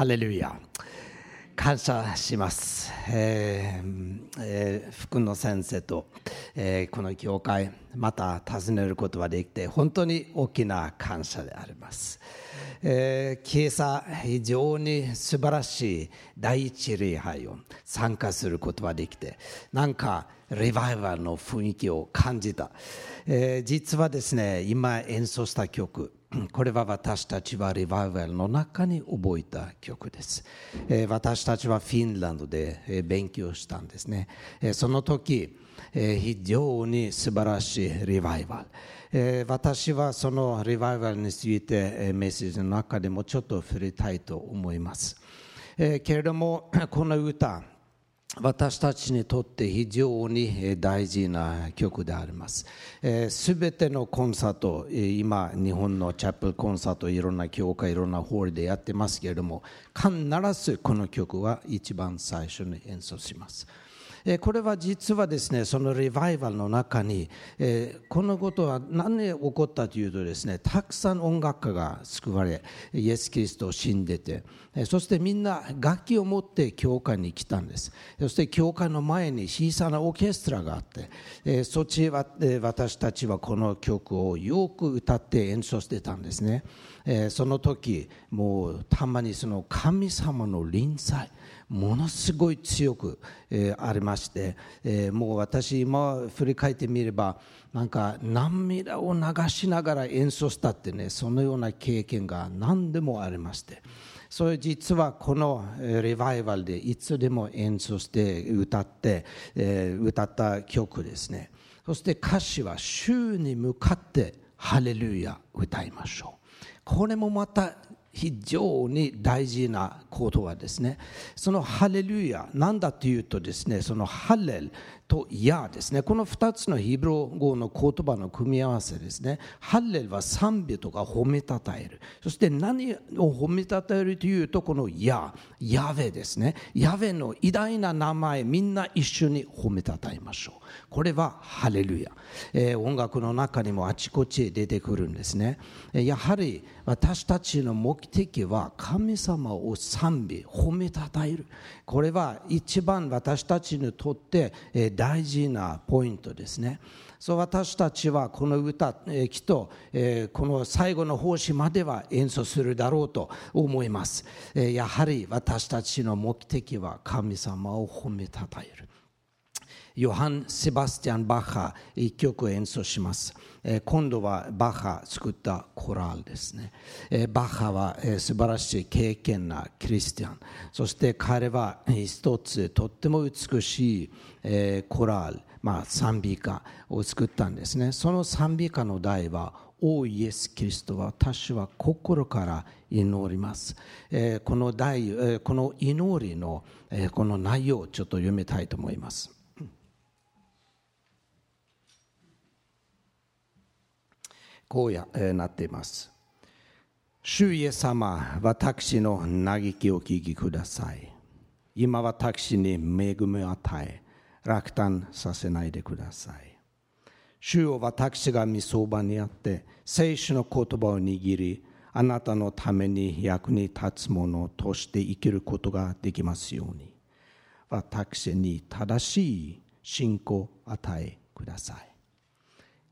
ハレルヤ感謝します、えーえー、福野先生と、えー、この教会また訪ねることができて本当に大きな感謝であります、えー、今朝非常に素晴らしい第一礼拝を参加することができてなんかリバイバルの雰囲気を感じた、えー、実はですね今演奏した曲 これは私たちはリバイバルの中に覚えた曲です。私たちはフィンランドで勉強したんですね。その時、非常に素晴らしいリバイバル。私はそのリバイバルについてメッセージの中でもちょっと触れたいと思います。けれども、この歌、私たちにとって非常に大事な曲であります。すべてのコンサート、今、日本のチャップルコンサート、いろんな教会、いろんなホールでやってますけれども、必ずこの曲は一番最初に演奏します。これは実はですねそのリバイバルの中にえこのことは何で起こったというとですねたくさん音楽家が救われイエス・キリストを死んでてそしてみんな楽器を持って教会に来たんです。そして教会の前に小さなオーケストラがあってえそっちは私たちはこの曲をよく歌って演奏してたんですね。えその時もうたまにその神様の臨在ものすごい強く、えー、ありまして、えー、もう私今振り返ってみればなんか涙を流しながら演奏したってねそのような経験が何でもありましてそれ実はこのリバイバルでいつでも演奏して歌って、えー、歌った曲ですね。そして歌詞は「主に向かってハレルヤ歌いましょう」これもまた非常に大事なことはですねそのハレルヤなんだというとですねそのハレルとヤですね。この2つのヒブロ語の言葉の組み合わせですね。ハレルは賛美とか褒めたたえる。そして何を褒めたたえるというとこのヤヤヴェですね。ヤヴェの偉大な名前みんな一緒に褒めたたえましょう。これはハレルヤ、えー、音楽の中にもあちこち出てくるんですね。やはり私たちの目的は神様を賛美褒めたたえる。これは一番私たちにとって大事なポイントですね。そう私たちはこの歌、えきっと、えこの最後の奉仕までは演奏するだろうと思います、えやはり私たちの目的は神様を褒めたたえる。ヨハン・セバスティアン・バッハ一曲演奏します、え今度はバッハ作ったコラールですね、えバッハは、え素晴らしい経験なキリスティアン。そして彼は一つとっても美しい、えコラール、まあ、賛美歌を作ったんですね。その賛美歌の題はおイエス・キリストは私は心から祈ります、えー、この題、えー、この祈りの、えー、この内容をちょっと読みたいと思います。こうや、えー、なっています。主イエス様、私の嘆きを聞きください。今私に恵みを与え、落胆させないでください。主を私が見そばにあって、聖書の言葉を握り、あなたのために役に立つものとして生きることができますように、私に正しい信仰を与えください。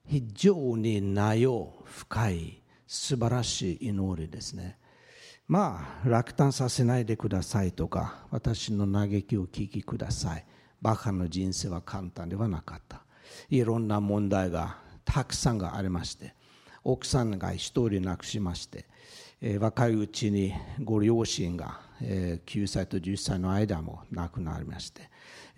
非常に内容深い素晴らしい祈りですね。まあ落胆させないでくださいとか私の嘆きを聞きください。バカの人生は簡単ではなかった。いろんな問題がたくさんがありまして奥さんが一人亡くしまして、えー、若いうちにご両親が、えー、9歳と10歳の間も亡くなりまして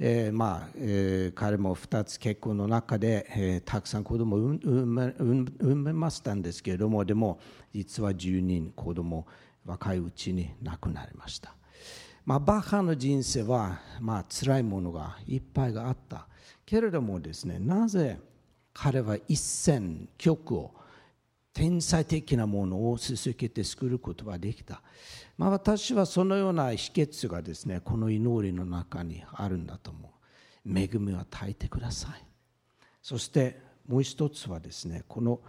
えー、まあ、えー、彼も2つ結婚の中で、えー、たくさん子供を産めましたんですけれどもでも実は10人子供若いうちに亡くなりました、まあ、バッハの人生は、まあ辛いものがいっぱいがあったけれどもですねなぜ彼は一線曲を天才的なものを続けて作ることができた、まあ、私はそのような秘訣がですねこの祈りの中にあるんだと思う。恵みを与えてください。そしてもう一つはですねこの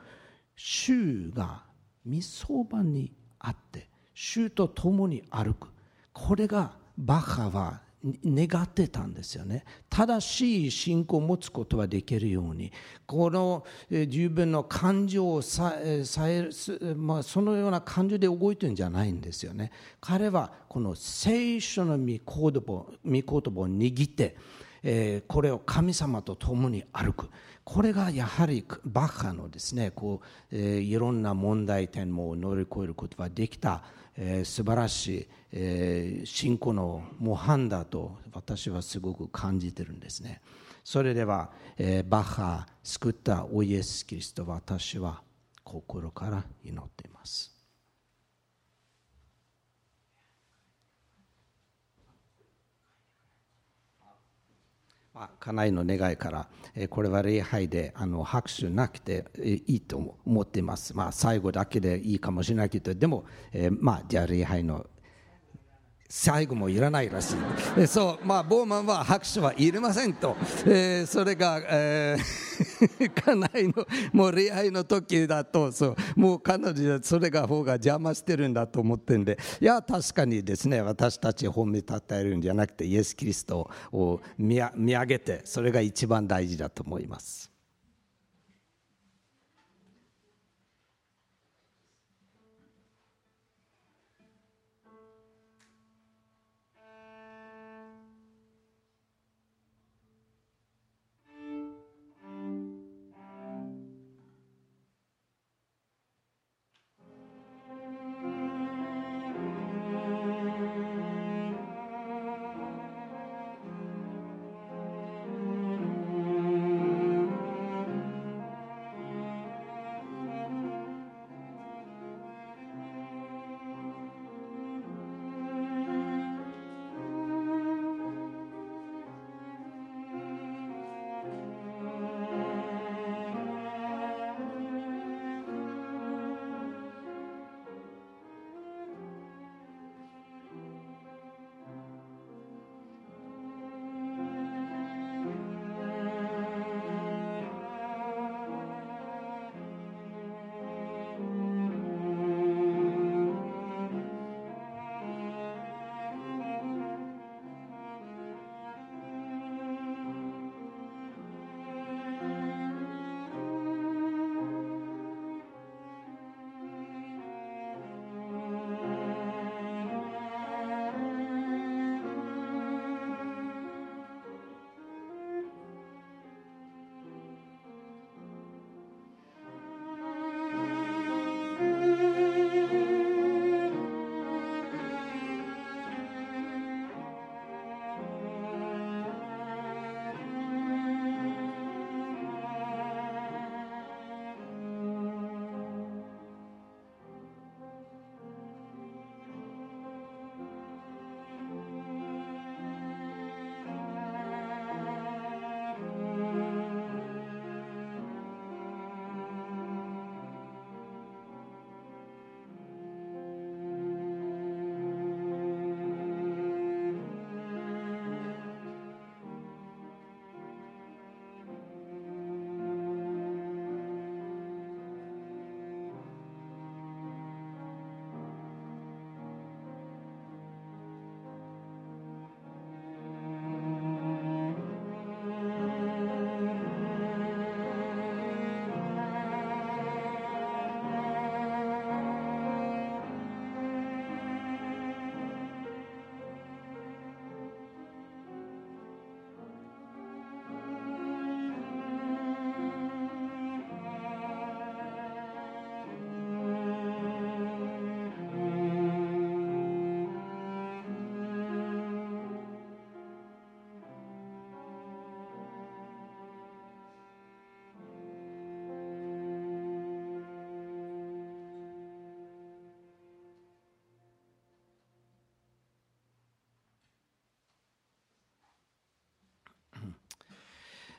衆がみそばにあって衆と共に歩く。これがバッハは願ってたんですよね。正しい信仰を持つことはできるように。この自分の感情をささえ、まあ、そのような感情で動いてるんじゃないんですよね。彼はこの聖書の御言葉を握ってえー、これを神様と共に歩く。これがやはりバッハのですねこう、えー、いろんな問題点も乗り越えることができた、えー、素晴らしい、えー、信仰の模範だと私はすごく感じてるんですね。それでは、えー、バッハ救ったおイエス・キリスト私は心から祈っています。家内の願いから、えこれは礼拝であの拍手なくていいと思っています。まあ、最後だけでいいかもしれないけど、でも、え、まあ、じゃあ礼拝の最後もいらないらしい。そう、まあ、ボーマンは拍手はいりませんと。えー、それが、えー、家内の、もう礼拝の時だと、そう、もう彼女はそれが方が邪魔してるんだと思ってるんで、いや、確かにですね、私たち褒めたたえるんじゃなくて、イエス・キリストを見上げて、それが一番大事だと思います。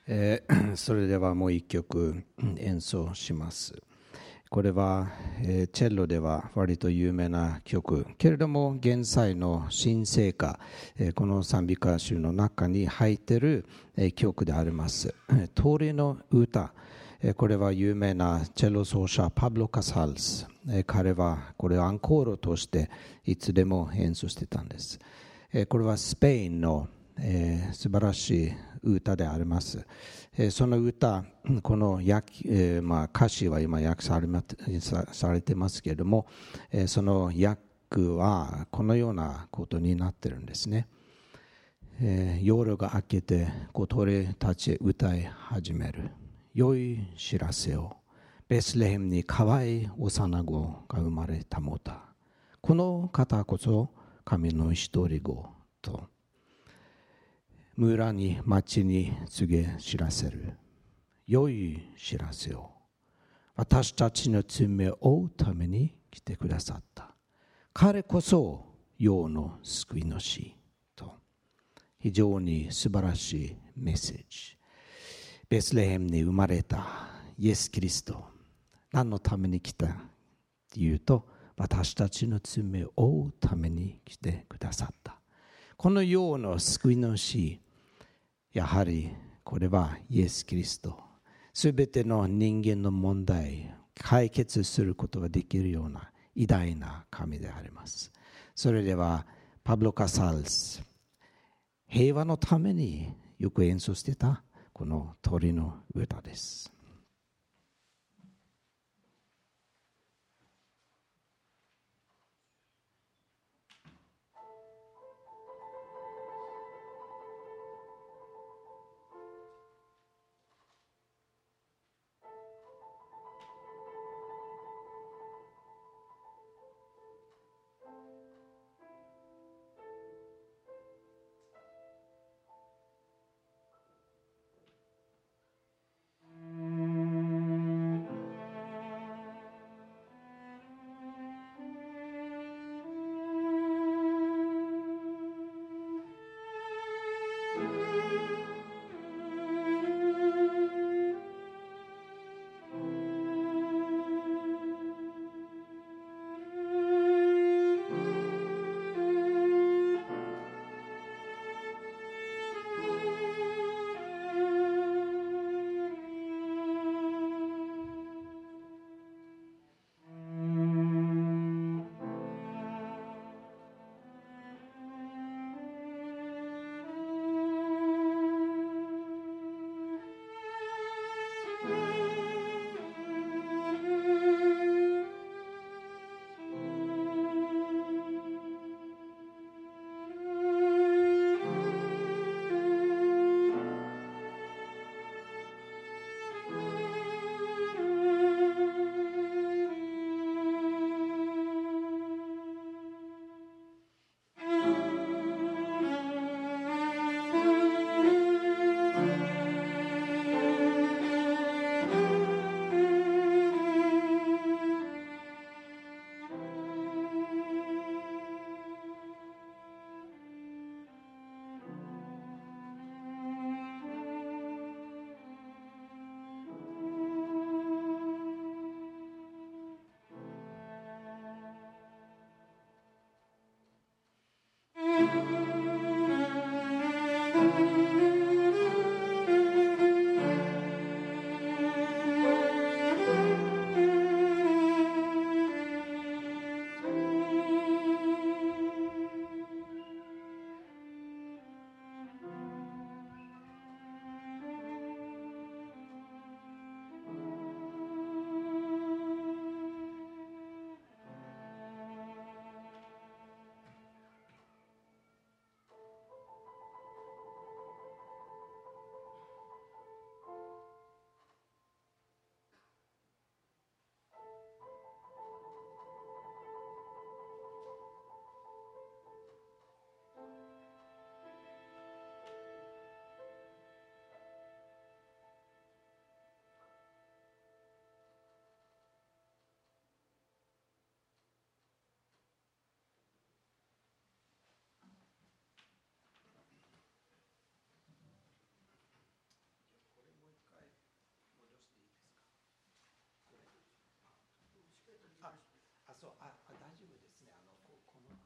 えー、それではもう一曲演奏します。これは、えー、チェロでは割と有名な曲。けれども現在の新聖歌、えー、この賛美歌集の中に入っている、えー、曲であります「通りの歌」これは有名なチェロ奏者パブロ・カサルス。彼はこれアンコールとしていつでも演奏してたんです。これはスペインのえ素晴らしい歌でありますえその歌、この訳、まあ、歌詞は今訳されされてますけれども、えその訳はこのようなことになってるんですね。え夜が明けて小鳥たち歌い始める。良い知らせを。ベスレヘムに可愛い幼子が生まれたもた。この方こそ神の一人子と村に町に告げ知らせる良い知らせを私たちの罪を負うために来てくださった彼こそ世の救い主と非常に素晴らしいメッセージベスレヘムに生まれたイエス・キリスト何のために来たというと私たちの罪を負うために来てくださったこの世の救い主やはりこれはイエス・キリスト。すべての人間の問題解決することができるような偉大な神であります。それではパブロ・カサルス平和のためによく演奏してたこの鳥の歌です。そうああ大丈夫ですねあのここの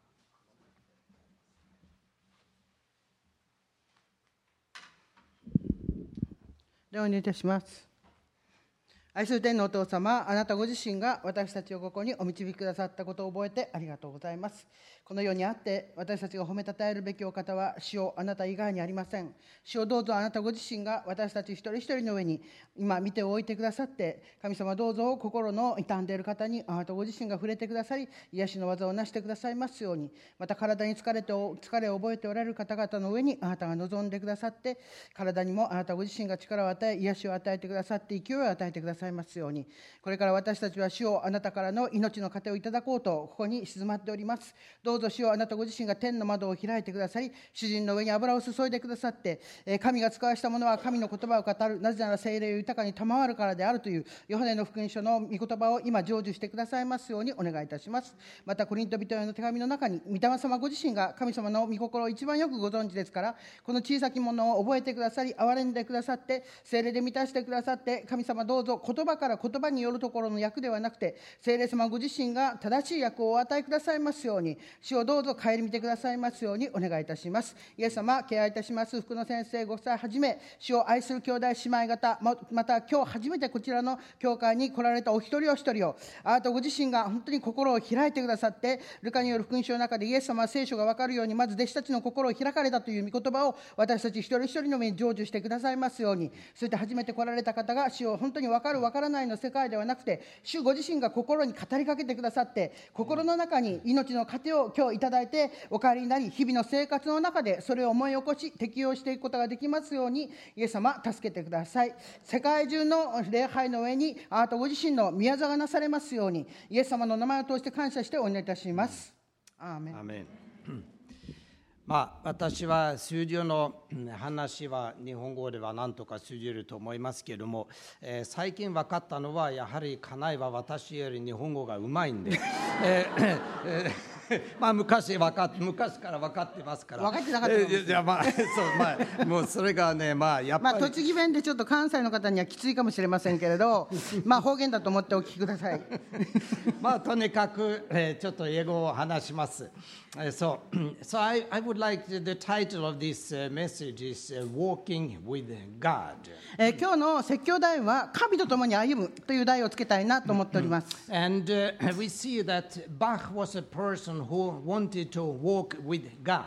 ではお願いいたします。愛する天のお父様、あなたご自身が私たちをここにお導きくださったことを覚えてありがとうございます。この世にあって私たちが褒めたたえるべきお方は主をあなた以外にありません。主をどうぞあなたご自身が私たち一人一人の上に今見ておいてくださって、神様どうぞ心の傷んでいる方にあなたご自身が触れてくださり、癒しの技をなしてくださいますように、また体に疲れて疲れを覚えておられる方々の上にあなたが望んでくださって、体にもあなたご自身が力を与え、癒しを与えてくださって、勢いを与えてくださいますように、これから私たちは主をあなたからの命の糧をいただこうと、ここに静まっております。どうぞ主をあなたご自身が天の窓を開いてくださり、主人の上に油を注いでくださって、え神が使わしたものは神の言葉を語る、なぜなら精霊を豊かに賜るからであるという、ヨハネの福音書の御言葉を今成就してくださいますようにお願いいたします。また、コリント人への手紙の中に、御霊様ご自身が神様の御心を一番よくご存知ですから、この小さきものを覚えてくださり、憐れんでくださって、精霊で満たしてくださって、神様どうぞ言言葉から言葉によるところの役ではなくて、精霊様ご自身が正しい役をお与えくださいますように、主をどうぞ顧みてくださいますようにお願いいたします。イエス様、敬愛いたします福野先生ご夫妻はじめ、主を愛する兄弟姉妹方、ままた今日初めてこちらの教会に来られたお一人お一人を、あなたご自身が本当に心を開いてくださって、ルカによる福音書の中でイエス様は聖書が分かるように、まず弟子たちの心を開かれたという御言葉を私たち一人一人の目に成就してくださいますように、そして初めて来られた方が主を本当に分かる分からないの世界ではなくて、主ご自身が心に語りかけてくださって、心の中に命の糧を今日いただいてお帰りになり、日々の生活の中でそれを思い起こし、適用していくことができますように、イエス様、助けてください。世界中の礼拝の上に、あなたご自身の宮座がなされますように、イエス様の名前を通して感謝してお祈りいたします。アーメンまあ、私は数字のうん話は日本語では何とか通じると思いますけれども、えー最近分かったのはやはり家内は私より日本語がうまいんで、えーえーまあ昔分かっ昔から分かってますから。分かってなかったかもしれないえーいやまあ そうまあもうそれがねまあやっまあ、ぱり、栃木弁でちょっと関西の方にはきついかもしれませんけれど、まあ、方言だと思ってお聞きください。まあとにかく、えーちょっと英語を話します。えーそう、so I, I would like the, title of this uh, message is uh, Walking with God. えー今日の説教題は、神と共に歩むという題をつけたいなと思っております。And uh, we see that Bach was a person who wanted to walk with God.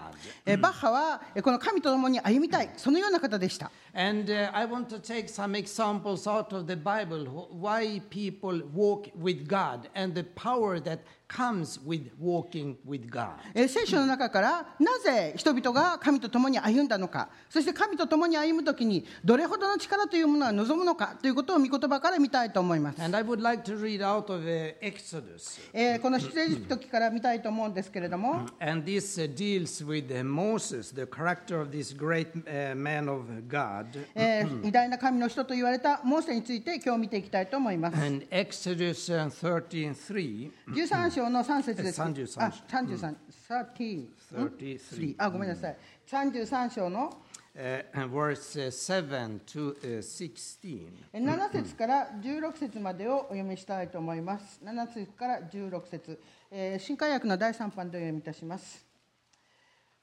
えーバッハは、えーこの神と共に歩みたい、そのような方でした。And uh, I want to take some examples out of the Bible wh- why people walk with God and the power that comes with walking with God. えー聖書の中から、なぜ人々が神と共に歩んだのか、そして神と共に歩むときに、どれほどの力というものは望むのかということを御言葉から見たいと思います。 And I would like to read out of uh, Exodus. えーこの出エジプト記から見たいと思うんですけれども、 And this uh, deals with uh, Moses, the character of this great uh, man of God. えー偉大な神の人と言われたモーセについて今日見ていきたいと思います。And Exodus uh, 13:3, 13 章の3節です。33あ、33、30 33あ、ごめんなさい。33章の uh, and verse uh, 7 to uh, 16. え7節から16節までをお読みしたいと思います。7節から16節、えー新海訳の第3版でお読みいたします。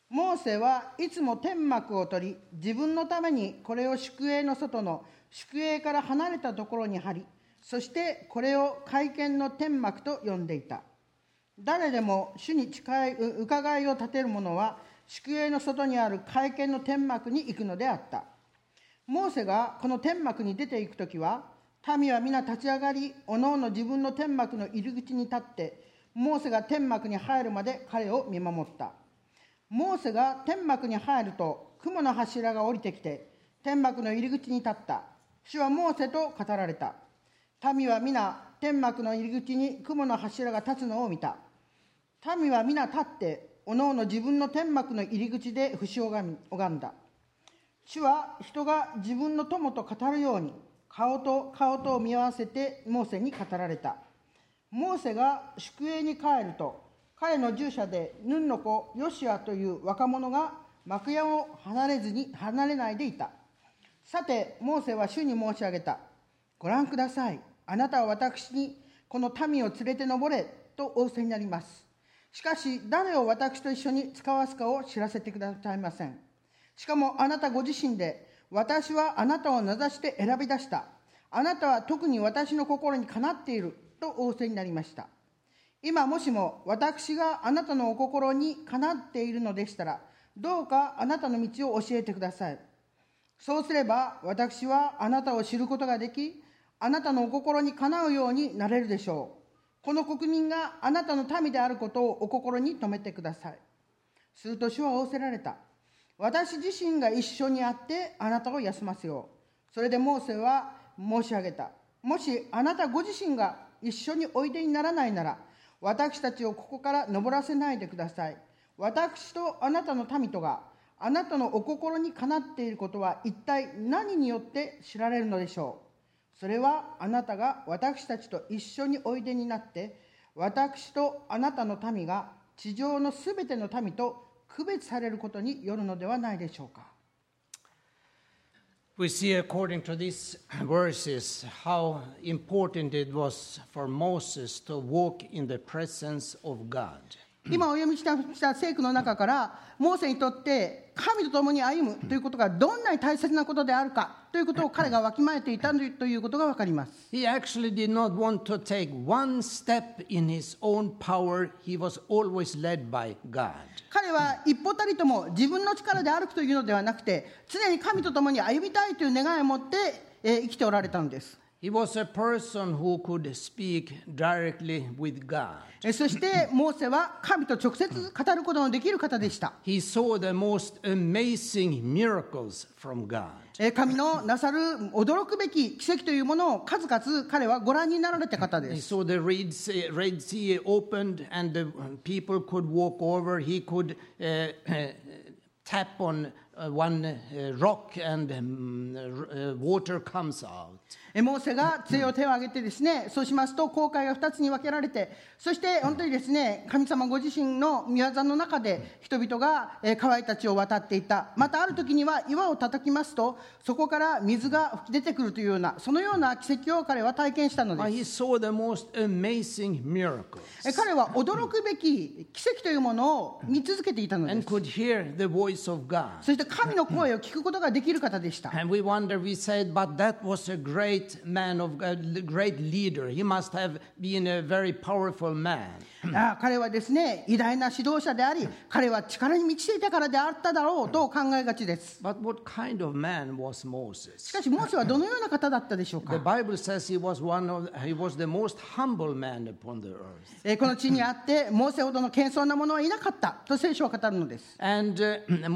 モーセはいつも天幕を取り、自分のためにこれを宿営の外の宿営から離れたところに貼り、そしてこれを会見の天幕と呼んでいた。誰でも主に近い伺いを立てる者は宿営の外にある会見の天幕に行くのであったモーセがこの天幕に出ていく時は民は皆立ち上がりおのおの自分の天幕の入り口に立ってモーセが天幕に入るまで彼を見守ったモーセが天幕に入ると雲の柱が降りてきて天幕の入り口に立った。主はモーセと語られた。民は皆天幕の入り口に雲の柱が立つのを見た。民は皆立っておのおの自分の天幕の入り口で節を拝拝んだ。主は人が自分の友と語るように顔と顔とを見合わせてモーセに語られた。モーセが宿営に帰ると彼の従者でヌンの子ヨシアという若者が幕屋を離れずに離れないでいたさてモーセは主に申し上げたご覧くださいあなたは私にこの民を連れて登れと仰せになります。しかし、誰を私と一緒に使わすかを知らせてくださいません。しかもあなたご自身で、私はあなたを名指して選び出した。あなたは特に私の心にかなっていると仰せになりました。今もしも私があなたのお心にかなっているのでしたら、どうかあなたの道を教えてください。そうすれば私はあなたを知ることができ、あなたのお心にかなうようになれるでしょう。この国民があなたの民であることをお心に留めてください。すると主は仰せられた。私自身が一緒にあってあなたを休ますよう。それでモーセは申し上げた。もしあなたご自身が一緒においでにならないなら、私たちをここから登らせないでください。私とあなたの民とが、あなたのお心にかなっていることは一体何によって知られるのでしょう。それはあなたが私たちと一緒においでになって、私とあなたの民が地上のすべての民と区別されることによるのではないでしょうか。We see, according to these verses, how important it was for Moses to walk in the presence of God. 今お読みしたした聖句の中から、モーセにとって神と共に歩むということがどんなに大切なことであるかということを彼がわきまえていたということがわかります。He actually did not want to take one step in his own power. He was always led by God. 彼は一歩たりとも自分の力で歩くというのではなくて、常に神と共に歩みたいという願いを持って、えー生きておられたのです。He was a person who could speak directly with God. he saw the most amazing miracles from God. 神のなさる驚くべき奇跡というものを数々彼はご覧になられた方です。So the Red Sea, opened and people could walk over. He uh, uh, tap on one uh, rock and um, r- uh, water comes out. えーモーセが杖を手を挙げてですね、そうしますと航海が2つに分けられて、そして本当にですね、神様ご自身の御業の中で人々がえー川たちを渡っていった。またある時には岩を叩きますと、そこから水が出てくるというような、そのような奇跡を彼は体験したの Uh, です。he saw the most amazing miracles えー彼は驚くべき奇跡というものを見続けていたのです。そして神の声を聞くことができる方でした。彼はですね、偉大な指導者であり、彼は力に満ちていたからであっただろうと考えがちです。しかし、モーセはどのような方だったでしょうか？この地にあって、モーセほどの謙遜なものはいなかったと聖書は語るのです。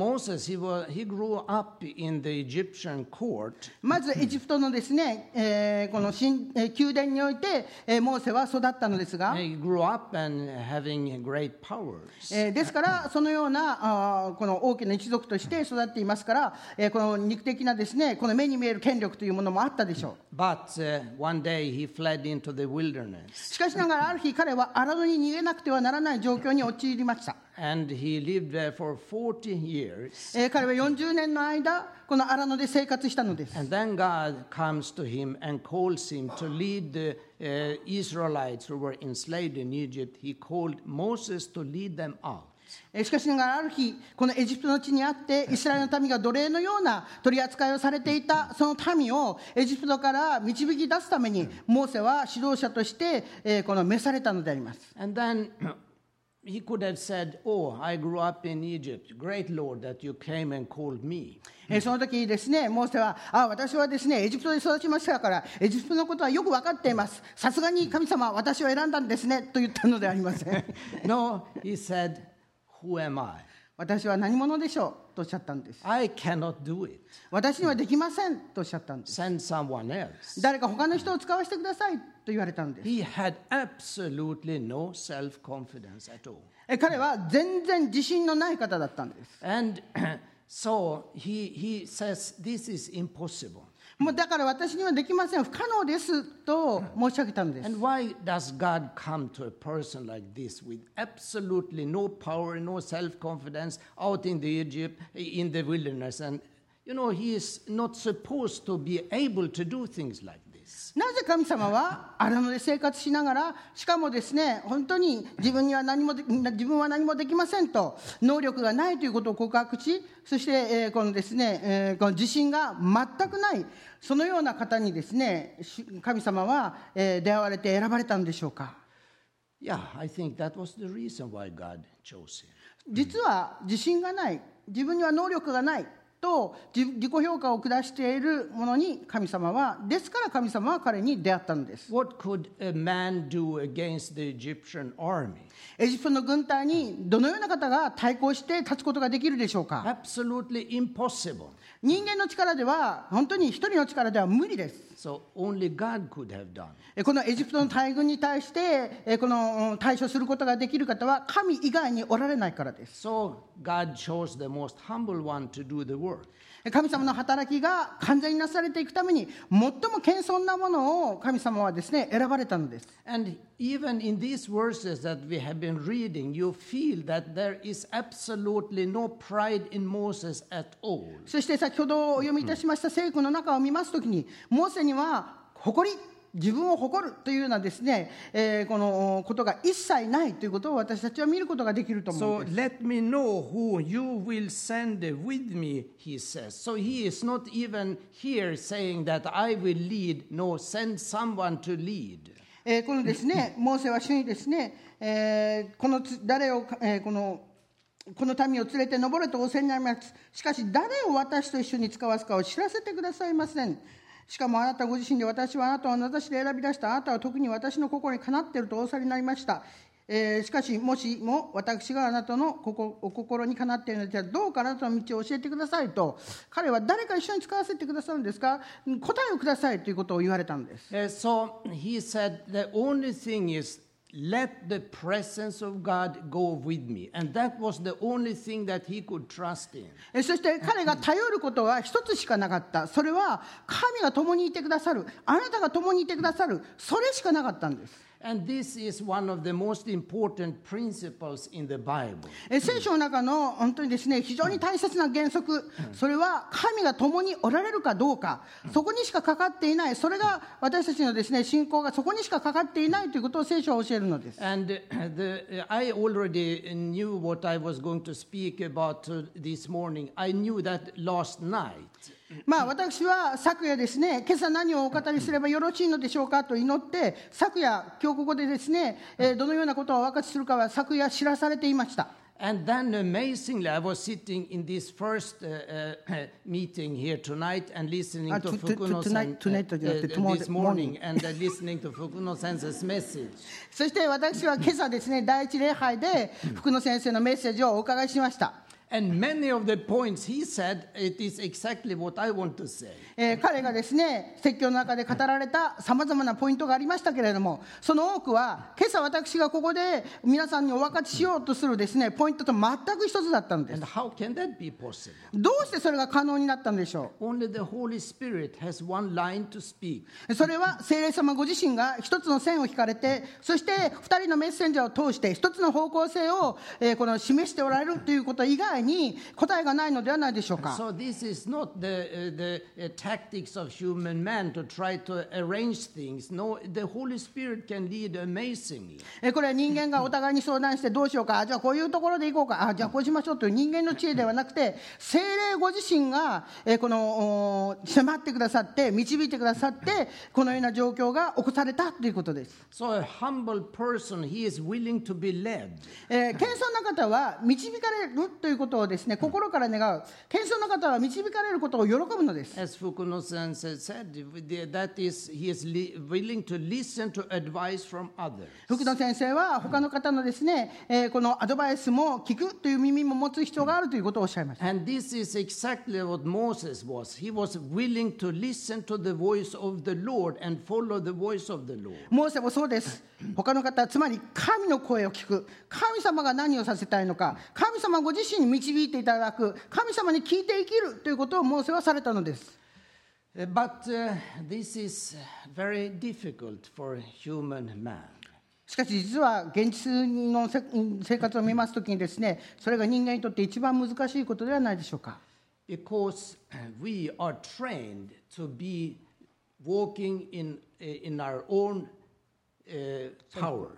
he grew up in the Egyptian court, まずエジプトのですね、えーこの神、えー宮殿において、えーモーセは育ったのですが、he grew up and having great powers. えーですからそのようなあーこの大きな一族として育っていますから、えーこの肉的なですねこの目に見える権力というものもあったでしょう。But uh, one day he fled into the wilderness. しかしながらある日彼は荒野に逃げなくてはならない状況に陥りました、彼は40年の間、このアラノで生活したのです。しかしながら、ある日、このエジプトの地にあって、イスラエルの民が奴隷のような取り扱いをされていたその民をエジプトから導き出すために、モーセは指導者として、この召されたのであります。He could have said, Oh, I grew up in Egypt. Great Lord that you came and called me. えーその時ですね、モーセは、あ私はですね、エジプトで育ちましたから、エジプトのことはよく分かっています。さすがに神様は私を選んだんですね、と言ったのではありません。no, he said, Who am I? 私は何者でしょう？とおっしゃったんです。I cannot do it. 私にはできませんとおっしゃったんです。Send someone else. 誰か他の人を使わせてください と言われたんです。 He had absolutely no self confidence at all. え彼は全然自信のない方だったんです。 And so he, he says, This is impossible. もうだから私にはできません、不可能ですと申し上げたんです。 And why does God come to a person like this with absolutely no power, no self confidence out in the Egypt, in the wilderness? And you know, he is not supposed to be able to do things like this. なぜ神様は荒野で生活しながらしかもですね本当に自分には何もで自分は何もできませんと能力がないということを告白しそして、えーこのですね、えーこの自信が全くないそのような方にですねし神様は、えー出会われて選ばれたんでしょうか？Yeah, I think that was the reason why God chose him. 実は自信がない自分には能力がないと自自己評価を下しているものに神様はですから神様は彼に出会ったのです What could a man do against the Egyptian army? エジプトの軍隊にどのような方が対抗して立つことができるでしょうか？Absolutely impossible. 人間の力では本当に一人の力では無理です So only God could have done. えこのエジプトの大軍に対してえこのうん対処することができる方は神以外におられないからです So 神様の働きが完全になされていくために最も謙遜なものを神様はですね選ばれたのです。そして先ほどお読みいたしました聖句の中を見ますときに、モーセには誇り。自分を誇るというようなですね、えーこのことが一切ないということを私たちは見ることができると思うん So です。let me know who you will send with me, he says. So he is not even here saying that I will lead. No, send someone to lead. えーこのですね、モーセは主にですね、えーこのつ誰を、えーこのこの民を連れて登れと仰せになります。しかし誰を私と一緒に使わすかを知らせてくださいません。しかもあなたご自身で私はあなたを名指しで選び出したあなたは特に私の心にかなっているとおさりになりました。えーしかしもしも私があなたの心お心にかなっているのではどうかあなたの道を教えてくださいと彼は誰か一緒に使わせてくださるんですか？答えをくださいということを言われたんです Uh, so he said, The only thing is, let the presence of God go with me. And that was the only thing that he could trust in. そして彼が頼ることは一つしかなかったそれは神が共にいてくださるあなたが共にいてくださるそれしかなかったんです And this is one of the most important principles in the Bible. え聖書の中の本当にですね非常に大切な原則それは神が共におられるかどうかそこにしかかかっていないそれが私たちのですね信仰がそこにしかかかっていないということを聖書は教えるのです And uh, the, uh, I already knew what I was going to speak about uh, this morning. I knew that last night. まあ私は昨夜ですね今朝何をお語りすればよろしいのでしょうかと祈って昨夜今日ここでですね、えーどのようなことをお分かちするかは昨夜知らされていました And then amazingly, I was sitting in this first uh, uh, meeting here tonight and listening Ah, to Fukuno tonight- tonight じゃなくて tomorrow- this morning and uh, listening to Fukuno Sensei's message. そして私は今朝ですね第一礼拝で福野先生のメッセージをお伺いしました、And many of the points he said, it is exactly what I want to say. えー彼がですね説教の中で語られたさまざまなポイントがありましたけれどもその多くは今朝私がここで皆さんにお分かちしようとするですねポイントと全く一つだったんです And how can that be possible? どうしてそれが可能になったんでしょ Only the Holy Spirit has one line to speak. うそれは聖霊様ご自身が一つの線を引かれてそして二人のメッセンジャーを通して一つの方向性を、えーこの示しておられるということ以外に答えがないのではないでしょうか So this is not the, uh, the uh, tactics of human man to try to arrange things. No, the Holy Spirit can lead amazingly. えこれは人間がお互いに相談してどうしようかあじゃあこういうところで行こうかあじゃあこうしましょうという人間の知恵ではなくて精霊ご自身がえこのお迫ってくださって導いてくださってこのような状況が起こされたということです、So a humble person, he is willing to be led. えー謙遜な方は導かれるということをですね心から願う謙遜な方は導かれることを喜ぶのです As Fukuno sensei said, that is, he is li- willing to listen to advice from others. 福野先生は他の方のですね、えーこのアドバイスも聞くという耳も持つ必要があるということをおっしゃいました And this is exactly what Moses was. He was willing to listen to the voice of the Lord and follow the voice of the Lord. モーセもそうです他の方つまり神の声を聞く神様が何をさせたいのか神様ご自身に導いていただく神様に聞いて生きるということをモーセはされたのです Uh, But uh, this is very difficult for human man. しかし実は現実のせ生活を見ますときにですねそれが人間にとって一番難しいことではないでしょうか Because uh, we are trained to be walking in, in our own uh, power.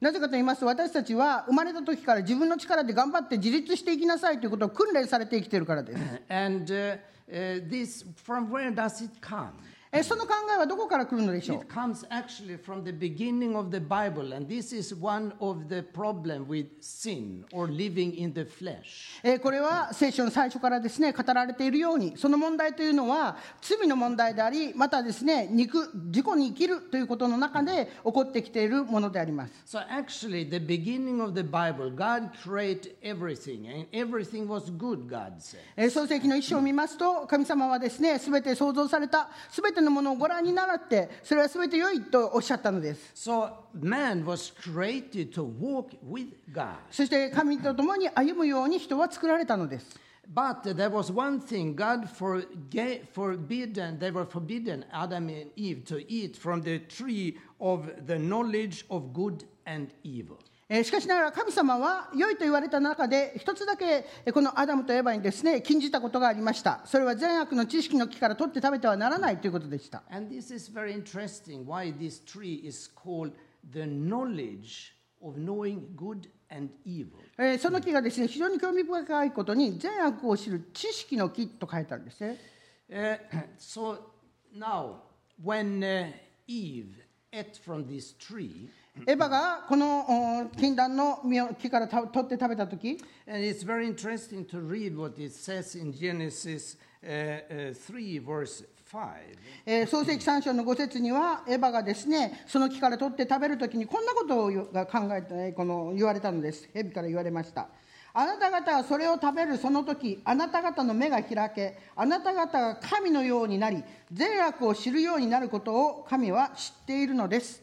なぜかと言いますと私たちは生まれた時から自分の力で頑張って自立していきなさいということを訓練されて生きているからです And uh, uh, this, from where does it come? えその考えはどこから来るのでしょう It comes actually from the beginning of the Bible, and this is one of the problem with sin or living in the flesh. えーこれは聖書の最初からですね語られているようにその問題というのは罪の問題でありまたですね肉自己に生きるということの中で起こってきているものであります So actually, the beginning of the Bible, God created everything, and everything was good. God said. えー創世記の一章を見ますと神様はですね全て創造された全てのものをご覧にならってそれは全て良いとおっしゃったのです So man was created to walk with God. そして神と共に歩むように人は作られたのです But there was one thing God forga- forbidden, they were forbidden, Adam and Eve, to eat from the tree of the knowledge of good and evil. えーしかしながら神様は良いと言われた中で一つだけえーこのアダムとエバにですね禁じたことがありました。それは善悪の知識の木から取って食べてはならないということでした。And this is very interesting why this tree is called the knowledge of knowing good and evil. えーその木がですね非常に興味深いことに善悪を知る知識の木と書いてあるんですね。Uh, so now, when uh, Eve ate from this tree, エバがこのお禁断の木からた取って食べた時 and it's very interesting to read what it says in Genesis uh, uh, 3, verse 5. えー創世記3章の5節にはエバがですねその木から取って食べる時にこんなことをが考えてこの言われたのです。蛇から言われました。あなた方はそれを食べるその時あなた方の目が開けあなた方が神のようになり善悪を知るようになることを神は知っているのです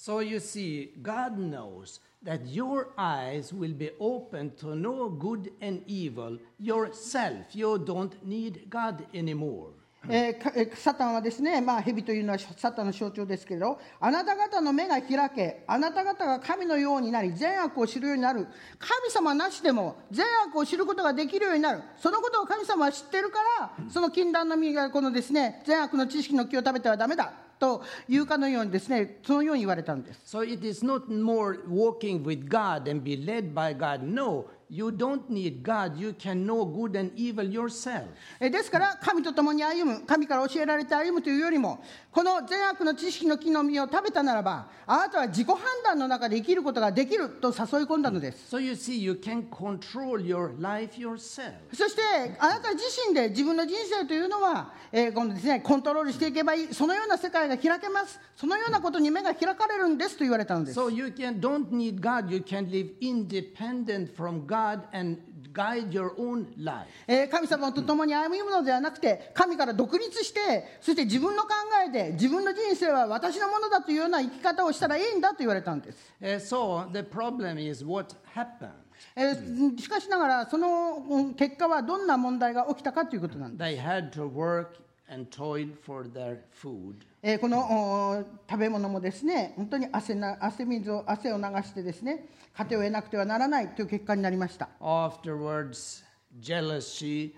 So you see, God knows that your eyes will be open to know good and evil yourself. You don't need God anymore. えーかえサタンはですね、まあ、蛇というのはサタンの象徴ですけれどあなた方の目が開けあなた方が神のようになり善悪を知るようになる神様なしでも善悪を知ることができるようになるそのことを神様は知ってるからその禁断の実がこのですね善悪の知識の木を食べてはダメだというかのようにですねそのように言われたんです So it is not more walking with God and be led by God. No, you don't need God. You can know good and evil yourself. えーですから神と共に歩む神から教えられて歩むというよりもこの善悪の知識の木の実を食べたならばあなたは自己判断の中で生きることができると誘い込んだのです So you see, you can control your life yourself. そしてあなた自身で自分の人生というのは、えーこのですね、コントロールしていけばいいそのような世界が開けますそのようなことに目が開かれるんですと言われたのです So you can don't need God. You can live independent from God and guide your own life. えー神様と共に歩むのではなくて神から独立してそして自分の考えで自分の人生は私のものだというような生き方をしたらいいんだと言われたんです、Uh, so the problem is what happened. えーしかしながらそのうん結果はどんな問題が起きたかということなんです They had to work and toil for their food. えーこのお食べ物もですね本当に汗な汗水を汗を流してですね糧を得なくてはならないという結果になりました、Afterwards, jealousy,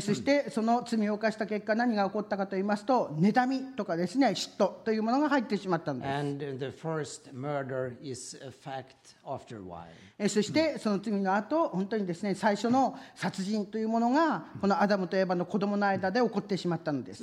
そしてその罪を犯した結果何が起こったかと言いますと妬みとかですね嫉妬というものが入ってしまったんです。そしてその罪の後本当にですね最初の殺人というものがこのアダムとエバの子供の間で起こってしまったんです。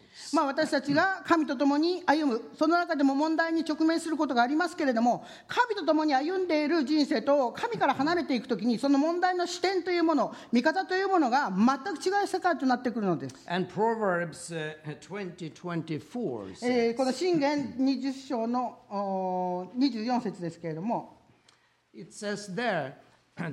まあ私たちが神と共に歩むその中でも問題に直面することがありますけれども神と共に歩んでいる人生と神から離れていくときにその問題の視点というもの見方というものが全く違う世界となってくるのです。And Proverbs uh, 20 24 says, えーこの信玄20章のおー24節ですけれども、it says there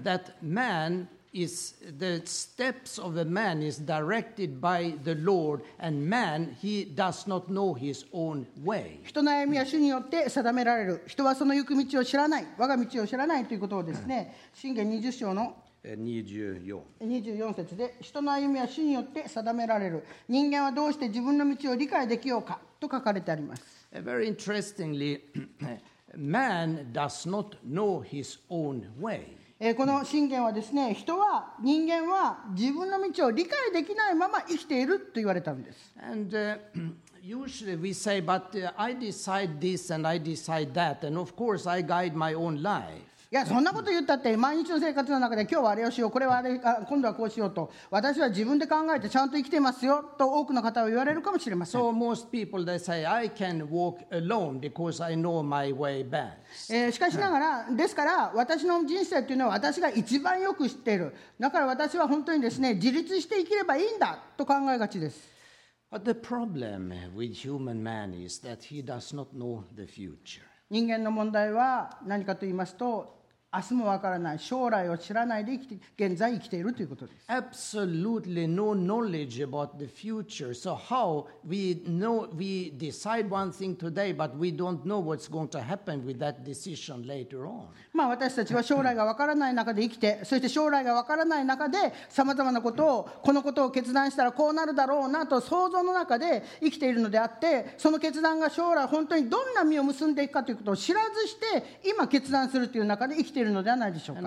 that man is the steps of a man is directed by the Lord, and man he does not know his own way. 人の歩みは主によって定められる人はその行く道を知らない我が道を知らないということをですね信玄20章の24 24節で人の歩みは主によって定められる人間はどうして自分の道を理解できようかと書かれてあります Uh, Very interestingly, man does not know his own way. えーこの信玄はですね人は人間は自分の道を理解できないまま生きていると言われたんです And uh, usually we say, but I decide this and I decide that, and of course I guide my own life. いやそんなこと言ったって毎日の生活の中で今日はあれをしようこれはあれあ今度はこうしようと私は自分で考えてちゃんと生きてますよと多くの方は言われるかもしれません So most people they say, I can walk alone because I know my way back. えーしかしながら、ですから、私の人生というのは私が一番よく知っている。だから私は本当にですね、自立して生きればいいんだと考えがちです。But the problem with human man is that he does not know the future. 人間の問題は何かと言いますと、明日もわからない、将来を知らないで生きて、現在生きているということです。Absolutely no knowledge about the future. So how we know we decide one thing today, but we don't know what's going to happen with that decision later on. まあ私たちは将来がわからない中で生きて、そして将来がわからない中で、さまざまなことを、このことを決断したらこうなるだろうなと想像の中で生きているのであって、その決断が将来本当にどんな実を結んでいくかということを知らずして、今決断するという中で生きているているのではないでしょうか。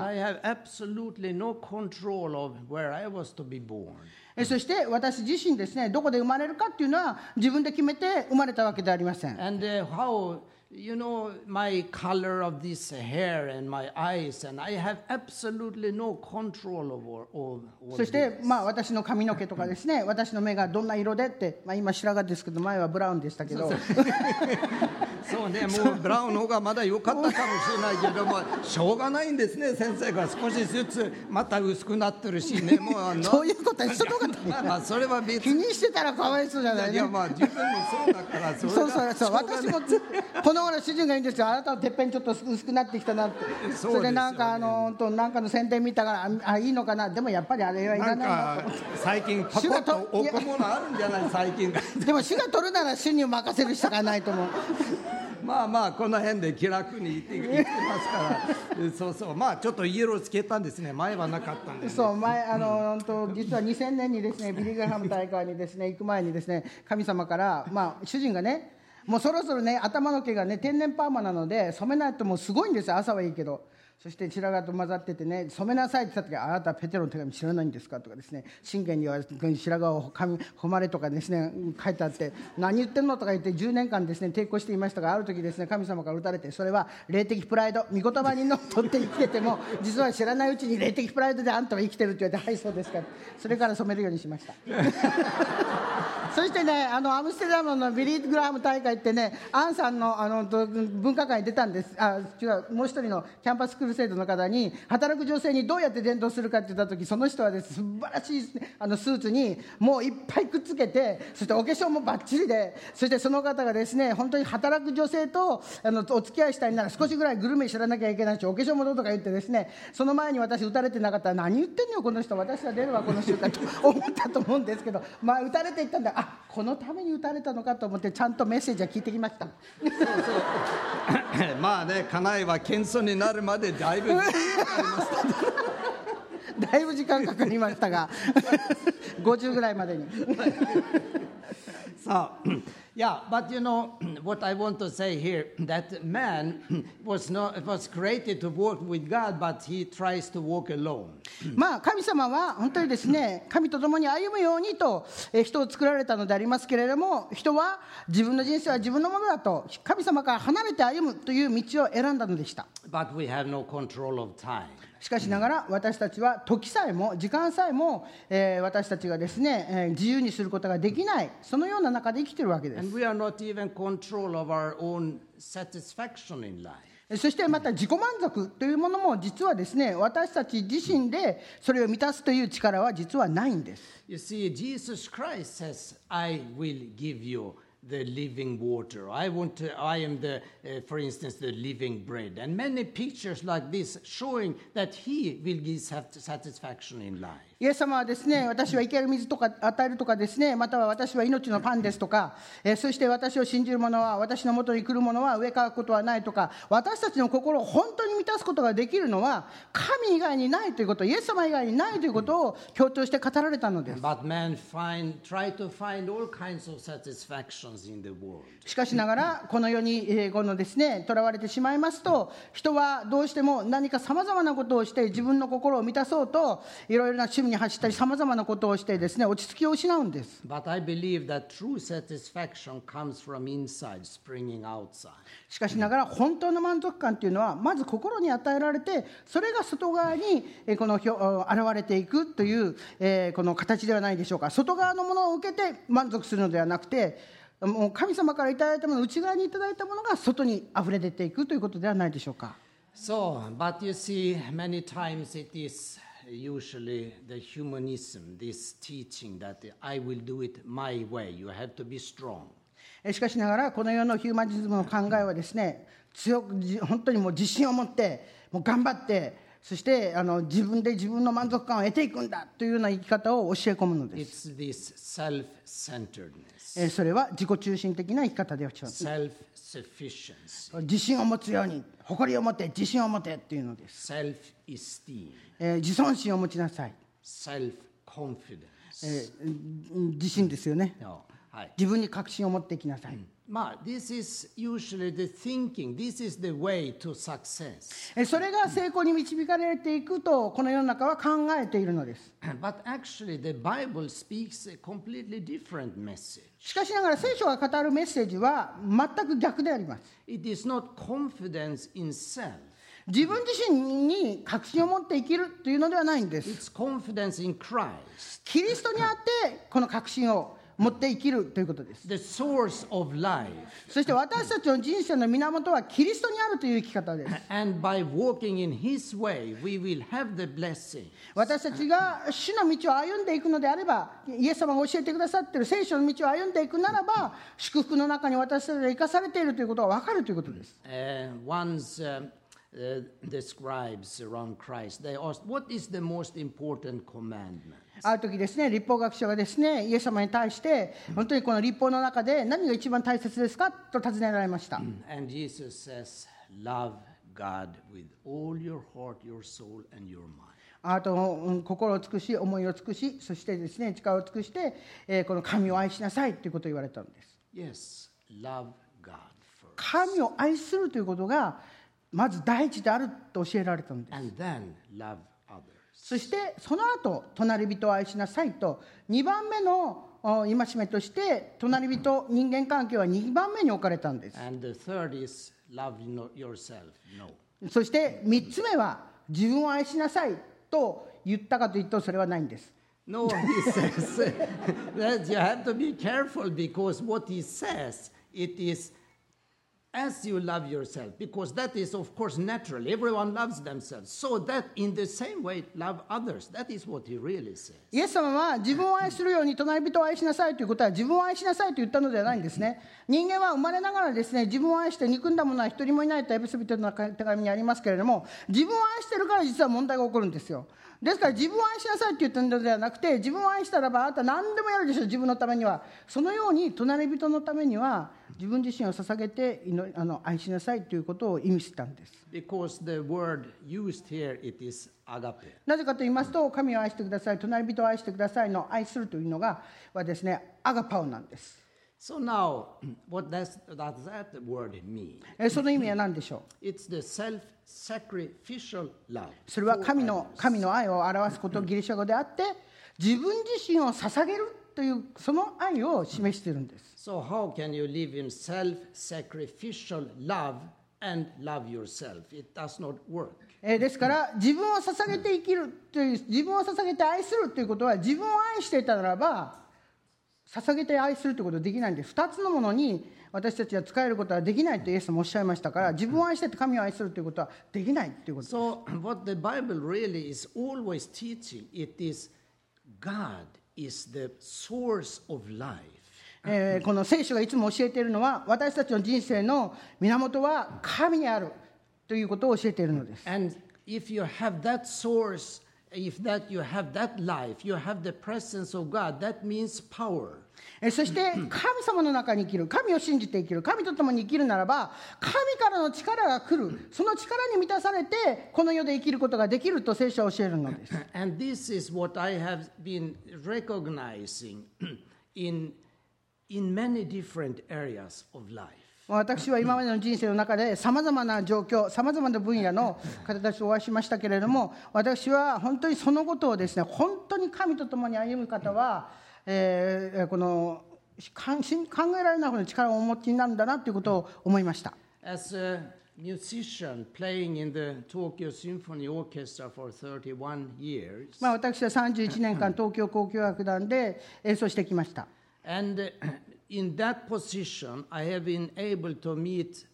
そして私自身ですね、どこで生まれるかっていうのは、自分で決めて生まれたわけではありません。そして、まあ、私の髪の毛とかですね、私の目がどんな色でって、まあ、今、白髪ですけど、前はブラウンでしたけど。そうね、もうブラウンの方がまだ良かったかもしれないけども、しょうがないんですね、先生が。少しずつまた薄くなってるしね、もうあの。そういうことは一緒のことまあまあ、それは別。気にしてたらかわいそうじゃないいや、ね。まあ、自分もそうだから、それそうがそうそう、私もこの頃主人が言うんですよ、あなたのてっぺんちょっと薄くなってきたなって、それでなんか、あの、本当なんかの宣伝見たから、あ、あいいのかな、でもやっぱりあれはいらないなか最近パコッと置くものあるんじゃない？最近。と。でも主が取るなら主に任せるしかないと思う。まあまあこの辺で気楽にいて行ってますから。そうそう。まあちょっとイエローつけたんですね。前はなかったんで、ね、そう前あの本当実は2000年にですねビリ・グラハム大会にですね行く前にですね神様からまあ主人がねもうそろそろね頭の毛がね天然パーマなので染めないともうすごいんですよ。朝はいいけど。そして白髪と混ざっててね染めなさいって言った時あなたはペテロの手紙知らないんですか？とかですね信玄には白髪を髪誉れとかですね書いてあって何言ってんの？とか言って10年間ですね抵抗していましたがある時ですね神様から打たれてそれは霊的プライド御言葉にのっとって生きてても実は知らないうちに霊的プライドであんたは生きてるって言われてはいそうですか。それから染めるようにしました。そしてねあのアムステルダムのビリー・グラハム大会ってねアンさんのあの文化会に出たんです。あ違うもう一人のキャンパスクルセイドの方に働く女性にどうやって伝道するかって言った時その人はです素晴らしいあのスーツにもういっぱいくっつけてそしてお化粧もバッチリでそしてその方がですね本当に働く女性とあのお付き合いしたいなら少しぐらいグルメ知らなきゃいけないしお化粧もどうとか言ってですねその前に私打たれてなかったら何言ってんのよこの人私は出るわこの習慣と思ったと思うんですけどまあ打たれていったんだ。あこのために打たれたのかと思ってちゃんとメッセージは聞いてきました。まあね家内は謙遜になるまでだいぶ だいぶ時間かかりましたが。50ぐらいまでに So, yeah, but you know what I want to say here that man was not was created to walk with God, but he tries to walk alone. まあ神様は本当にですね神と共に歩むようにとえー人を作られたのでありますけれども人は自分の人生は自分のものだと神様から離れて歩むという道を選んだのでした But we have no control of time. しかしながら私たちは時さえも時間さえも、えー私たちがですね、えー自由にすることができないそのような中で生きているわけです.そしてまた自己満足というものも実はですね私たち自身でそれを満たすという力は実はないんです You see, Jesus Christ says, I will give you the living water. I want to, I am the, uh, for instance, the living bread. And many pictures like this showing that He will give sat- satisfaction in life. イエス様はですね、私は生ける水とか与えるとかですね、または私は命のパンですとか、えーそして私を信じる者は、私のもとに来る者は上からくことはないとか、私たちの心を本当に満たすことができるのは、神以外にないということ、イエス様以外にないということを強調して語られたのです。しかしながら、この世に、えーこのですね、囚われてしまいますと、人はどうしても何かさまざまなことをして、自分の心を満たそうと、いろいろな趣味に走ったり、さまざまなことをしてですね、落ち着きを失うんです。But I believe that true satisfaction comes from inside, springing outside. しかしながら本当の満足感というのはまず心に与えられてそれが外側にえーこのひょ現れていくというえーこの形ではないでしょうか外側のものを受けて満足するのではなくてもう神様からいただいたもの内側にいただいたものが外に溢れ出ていくということではないでしょうか So, but you see, many times it is usually the humanism, this teaching that I will do it my way. You have to be strong. えーしかしながらこの世のヒューマニズムの考えはですね強く本当にもう自信を持ってもう頑張ってそしてあの自分で自分の満足感を得ていくんだというような生き方を教え込むのです。えーそれは自己中心的な生き方では違う自信を持つように誇りを持て自信を持てっていうのです、えー自尊心を持ちなさい.え自信ですよね。No. はい。自分に確信を持っていきなさい、まあ、this is usually the thinking. This is the way to success. えーそれが成功に導かれていくとこの世の中は考えているのです But actually, the Bible speaks a completely different message. しかしながら聖書が語るメッセージは全く逆であります It is not confidence in self, 自分自身に確信を持って生きるというのではないんです it's confidence in Christ, キリストにあってこの確信を持って生きるということです the source of life. そして私たちの人生の源はキリストにあるという生き方です And by walking in His way, we will have the blessing. 私たちが主の道を歩んでいくのであればイエス様が教えてくださっている聖書の道を歩んでいくならば祝福の中に私たちが生かされているということが分かるということです Uh, once um, uh, the scribes around Christ, they asked, What is the most important commandment? ある時ですね立法学者がですねイエス様に対して本当にこの立法の中で何が一番大切ですかと尋ねられました。And Jesus says, Love God with all your heart, your soul, and your mind. あなたのうん心を尽くし思いを尽くしそしてですね力を尽くして、えーこの神を愛しなさいということを言われたんです。Yes. 神を愛するということがまず第一であると教えられたんです And then love others. そしてその後隣人を愛しなさいと2番目の戒めとして隣人人間関係は2番目に置かれたんです。そして3つ目は自分を愛しなさいと言ったかというとそれはないんです。as you love yourself, because that is, of course, natural. Everyone loves themselves. So that in the same way, love others. That is what he really says. イエス様は自分を愛するように隣人を愛しなさいということは自分を愛しなさいと言ったのではないんですね人間は生まれながらですね自分を愛して憎んだ者は一人もいないとエペソビトの手紙にありますけれども自分を愛してるから実は問題が起こるんですよ ですから自分を愛しなさいって言ったのではなくて自分を愛したらばあなた何でもやるでしょう自分のためには。そのように隣人のためには自分自身を捧げてあの愛しなさいということを意味したんです。Because the word used here, it is agape. なぜかと言いますと神を愛してください隣人を愛してくださいの愛するというのがはですねアガパオなんです So now, what does, does that word mean? えーその意味は何でしょう It's the self-sacrificial love. それは神の神の愛を表すことギリシャ語であって自分自身を捧げるというその愛を示しているんです So how can you live in self-sacrificial love and love yourself? It does not work. えーですから自分を捧げて生きるという自分を捧げて愛するということは自分を愛していたならば捧げて愛するということはできないんです2つのものに私たちは使えることはできないとイエスもおっしゃいましたから自分を愛してて神を愛するということはできないということ So what the Bible really is always teaching, it is God is the source of life. えーこの聖書がいつも教えているのは私たちの人生の源は神にあるということを教えているのです。And if you have that source, if that you have that life, you have the presence of God, that means power. えーそして神様の中に生きる神を信じて生きる神と共に生きるならば神からの力が来るその力に満たされてこの世で生きることができると聖書は教えるのです。 And this is what I have been recognizing in, in many different areas of life. 私は今までの人生の中でさまざまな状況さまざまな分野の方たちとお会いしましたけれども私は本当にそのことをですね本当に神と共に歩む方は、えーこの考えられないほどの力をお持ちになるんだなということを思いました。As a musician playing in the Tokyo Symphony Orchestra for 31 years, まあ、私は31年間 東京交響楽団で演奏してきました。and uh, in that position, I have been able to meet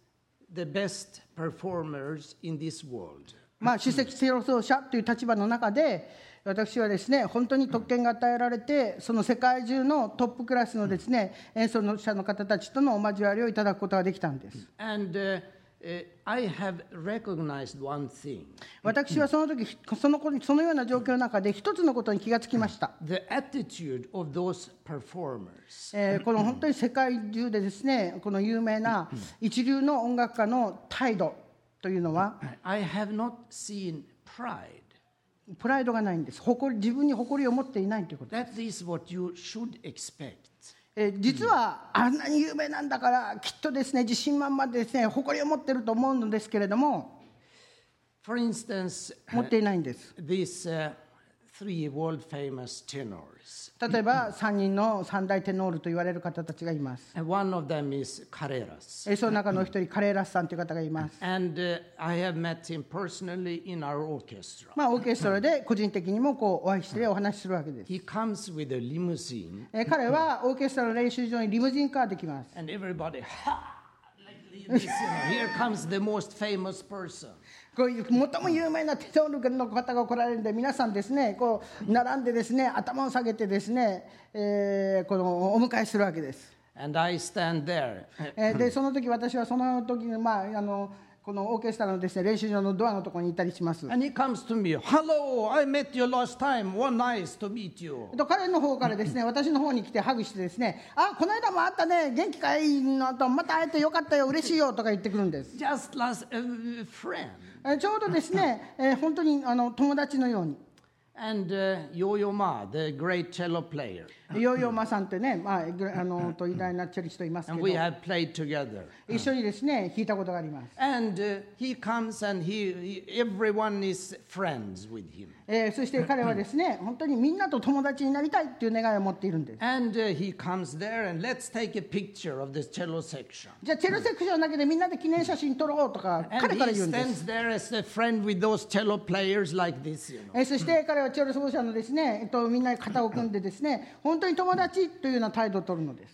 the best performers in this world. まあ、首席テロ奏者という立場の中で私はですね本当に特権が与えられてその世界中のトップクラスのですね演奏者の方たちとのお交わりをいただくことができたんです And uh, uh, I have recognized one thing. 私はその時そのそのような状況の中で一つのことに気がつきました、the attitude of those performers. えーこの本当に世界中でですねこの有名な一流の音楽家の態度というのは I have not seen pride. プライドがないんです。誇り自分に誇りを持っていないということ That is えー実はあんなに有名なんだからきっとですね自信満々でですね誇りを持ってると思うのですけれども For instance, 持っていないんです。these uh, 例えば3人の三大テノールと言われる方たちがいます And one of them is Carreras. えーその中のお一人カレーラスさんという方がいます And uh, I have met him personally in our orchestra. まあオーケストラで個人的にもこうお会いしてお話しするわけです He comes with a limousine, えー彼はオーケストラの練習場にリムジンカーで来ます and everybody, ha! Like this, you know, here comes the most famous person. こういう最も有名なテノールの方が来られるんで皆さんですねこう並んでですね頭を下げてですね、えーこのお迎えするわけです And I stand there. えーでその時私はその時に、まあ、あのこのオーケストラのです、ね、練習場のドアのところにいたりします。And he comes to me, Hello, I met you last time. One nice to meet you. と彼の方からですね私の方に来てハグしてですね「あこの間も会ったね元気かい？のとまた会えてよかったよ嬉しいよ」とか言ってくるんです。Just last uh, friend. えーちょうどですね、えー本当にあの友達のように And uh, Yo-Yo Ma, the great cello player. ヨーヨーマさんってね、まあ、ぐあのと偉大なチェリストいますけ And ど we have played together. 一緒にですね弾いたことがあります。 And uh, he comes and he, he, everyone is friends with him. えー、そして彼はですね、本当にみんなと友達になりたいという願いを持っているんです。じゃあ、チェロセクションだけでみんなで,記念写真撮ろうとか、彼から言うんです。そして彼はチェロ奏者のですね、えっと、みんな肩を組んでですね、本当に友達というような態度を取るのです。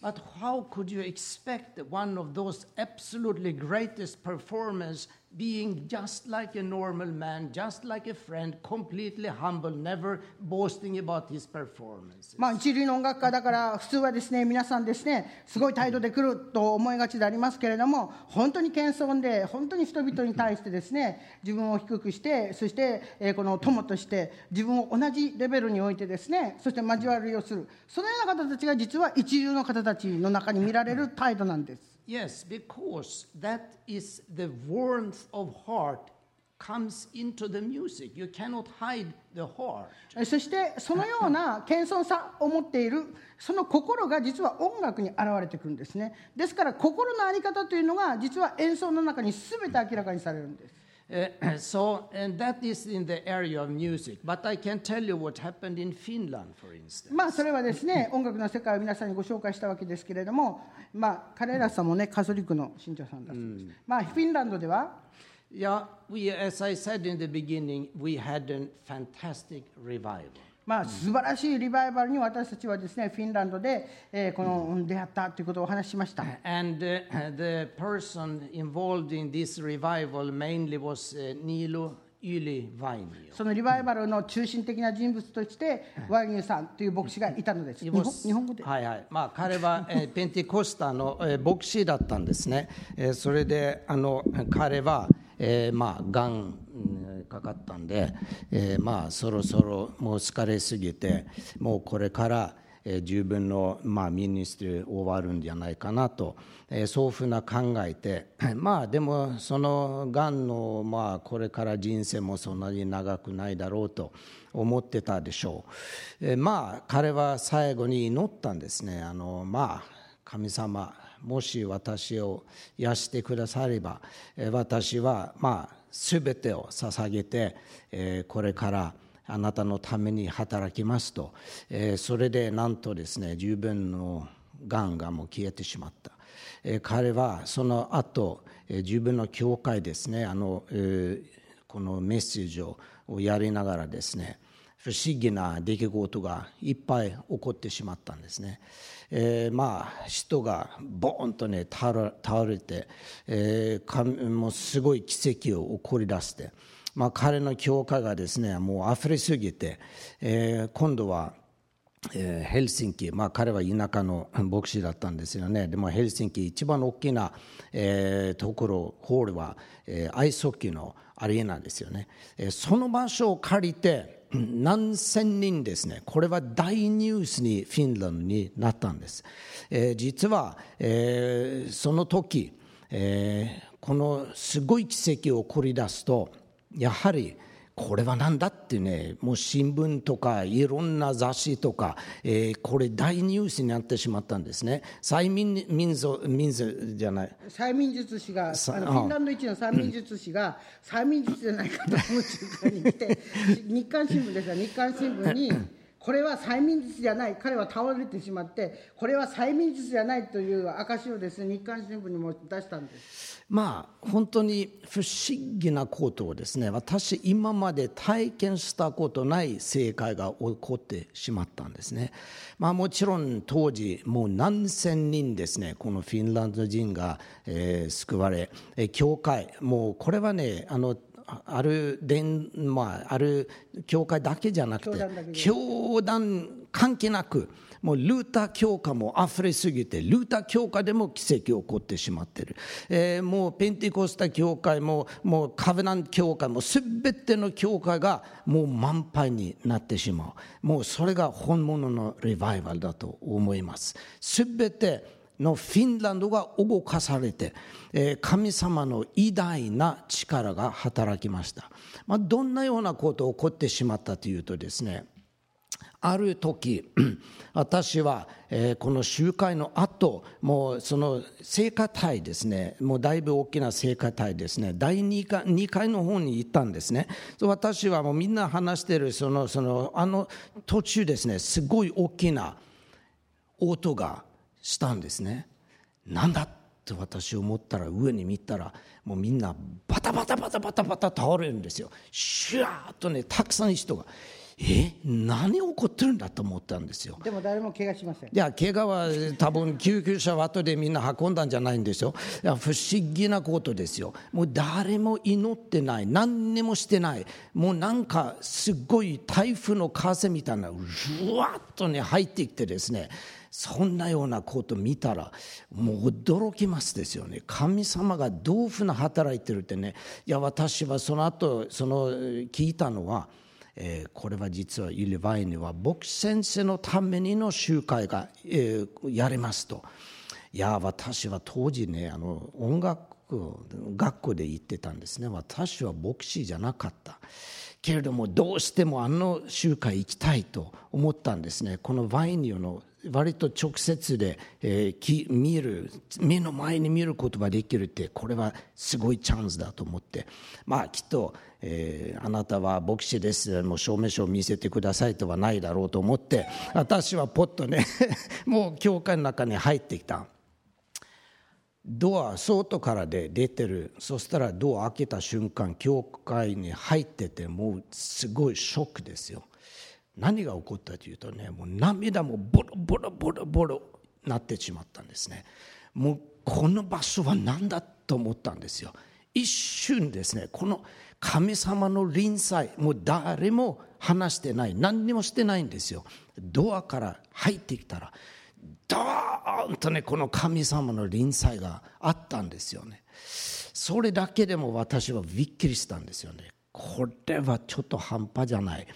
Being just like a normal man, just like a friend, completely humble, never boasting about his performance? まあ一流の音楽家だから普通はですね皆さんですねすごい態度で来ると思いがちでありますけれども本当に謙遜で本当に人々に対してですね自分を低くしてそして、えこの友として自分を同じレベルに置いてですねそして交わりをするそのような方たちが実は一流の方たちの中に見られる態度なんです。Yes, because that is the warmth of heart comes into the music. You cannot hide the heart. えそしてそのような謙遜さを持っているその心が実は音楽に現れてくるんですねですから心の在り方というのが実は演奏の中に全て明らかにされるんです Uh, so, and that is in the area of music. But I can tell you what happened in Finland, for instance. まあそれはですね音楽の世界を皆さんにご紹介したわけですけれどもまあ彼らさんもねカトリックの信者さんだそうです、まあフィンランドでは Yeah, we, as I said in the beginning, we had a fantastic revival. まあ素晴らしいリバイバルに私たちはですねフィンランドで、えーこの出会ったということをお話ししました。And uh, the person involved in this revival mainly was uh, Nilo。そのリバイバルの中心的な人物としてワイニューさんという牧師がいたのです。日本日本語で？はいはい。まあ、彼は、えーペンテコスタの、えー牧師だったんですね、えーそれであの彼は、えーまあ、がんかかったんで、えーまあ、そろそろもう疲れすぎてもうこれから、えー十分の、まあ、ミニストリー終わるんじゃないかなと、えーそういうふうな考えて まあでもそのがんの、まあ、これから人生もそんなに長くないだろうと思ってたでしょう、えーまあ彼は最後に祈ったんですね。あのまあ神様もし私を癒してくだされば私はまあ全てを捧げてえーこれからあなたのために働きますとえーそれでなんとですね十分のがんがもう消えてしまったえー彼はその後えー自分の教会ですねあのえーこのメッセージをやりながらですね不思議な出来事がいっぱい起こってしまったんですね。えーまあ人がボーンとね倒れて、えーもうすごい奇跡を起こり出して、まあ、彼の教会がですねもう溢れすぎて、えー今度はえーヘルシンキ、まあ、彼は田舎の 牧師だったんですよね、でもヘルシンキ、一番大きな、えーところ、ホールは、えーアイスホッケーのアリーナですよね、えーその場所を借りて、何千人ですね、これは大ニュースにフィンランドになったんです。えー実は、えーその時、えーこのすごい奇跡を起こり出すと、やはり、これは何だってね、もう新聞とかいろんな雑誌とか、えーこれ大ニュースになってしまったんですね。催眠民族民族じゃない。催眠術師があのさフィンランド一の催眠術師が催眠術じゃないかと思う瞬間に来て日刊新聞ですが日刊新聞にこれは催眠術じゃない。彼は倒れてしまってこれは催眠術じゃないという証をですね日刊新聞にも出したんです。まあ本当に不思議なことをですね私今まで体験したことない正解が起こってしまったんですね。まあもちろん当時もう何千人ですねこのフィンランド人が、えー救われえー教会もうこれはねあのある伝、まあ、ある教会だけじゃなくて教団関係なくもうルーター教会も溢れすぎてルーター教会でも奇跡起こってしまっている、えーもうペンテコスタ教会ももうカブナン教会も全ての教会がもう満杯になってしまう。もうそれが本物のリバイバルだと思います。全てのフィンランドが動かされて、えー神様の偉大な力が働きました、まあ、どんなようなことが起こってしまったというとですねある時 私は、えーこの集会の後もうその聖歌隊ですねもうだいぶ大きな聖歌隊ですね第2階 ,2 階の方に行ったんですね。私はもうみんな話してるそのそのあの途中ですねすごい大きな音がしたんですね。なんだって私思ったら上に見たらもうみんなバタバタバタバタバタ倒れるんですよ。シュワーッとねたくさん人がえ何起こってるんだと思ったんですよ。でも誰も怪我しません。いや怪我は多分救急車は後でみんな運んだんじゃないんですよ。いや不思議なことですよ。もう誰も祈ってない。何にもしてない。もうなんかすごい台風の風みたいなうわっとね入ってきてですねそんなようなこと見たらもう驚きますですよね。神様がどういうふうな働いてるってね。いや私はその後その聞いたのはえーこれは実はユリバイには牧師先生のためにの集会が、えーやれますと。いや私は当時ねあの音楽学校で行ってたんですね。私は牧師じゃなかった。けれどもどうしてもあの集会行きたいと思ったんですね。このバイニオの割と直接で、えーき見る目の前に見ることができるってこれはすごいチャンスだと思って。まあきっと、えーあなたは牧師です。もう証明書を見せてくださいとはないだろうと思って私はポッとね もう教会の中に入ってきた。ドア外からで出てる。そしたらドア開けた瞬間教会に入っててもうすごいショックですよ。何が起こったというとねもう涙もボロボロボロボロなってしまったんですね。もうこの場所は何だと思ったんですよ。一瞬ですねこの神様の臨在もう誰も話してない何にもしてないんですよ。ドアから入ってきたらドーンとねこの神様の臨在があったんですよね。それだけでも私はびっくりしたんですよね。これはちょっと半端じゃない。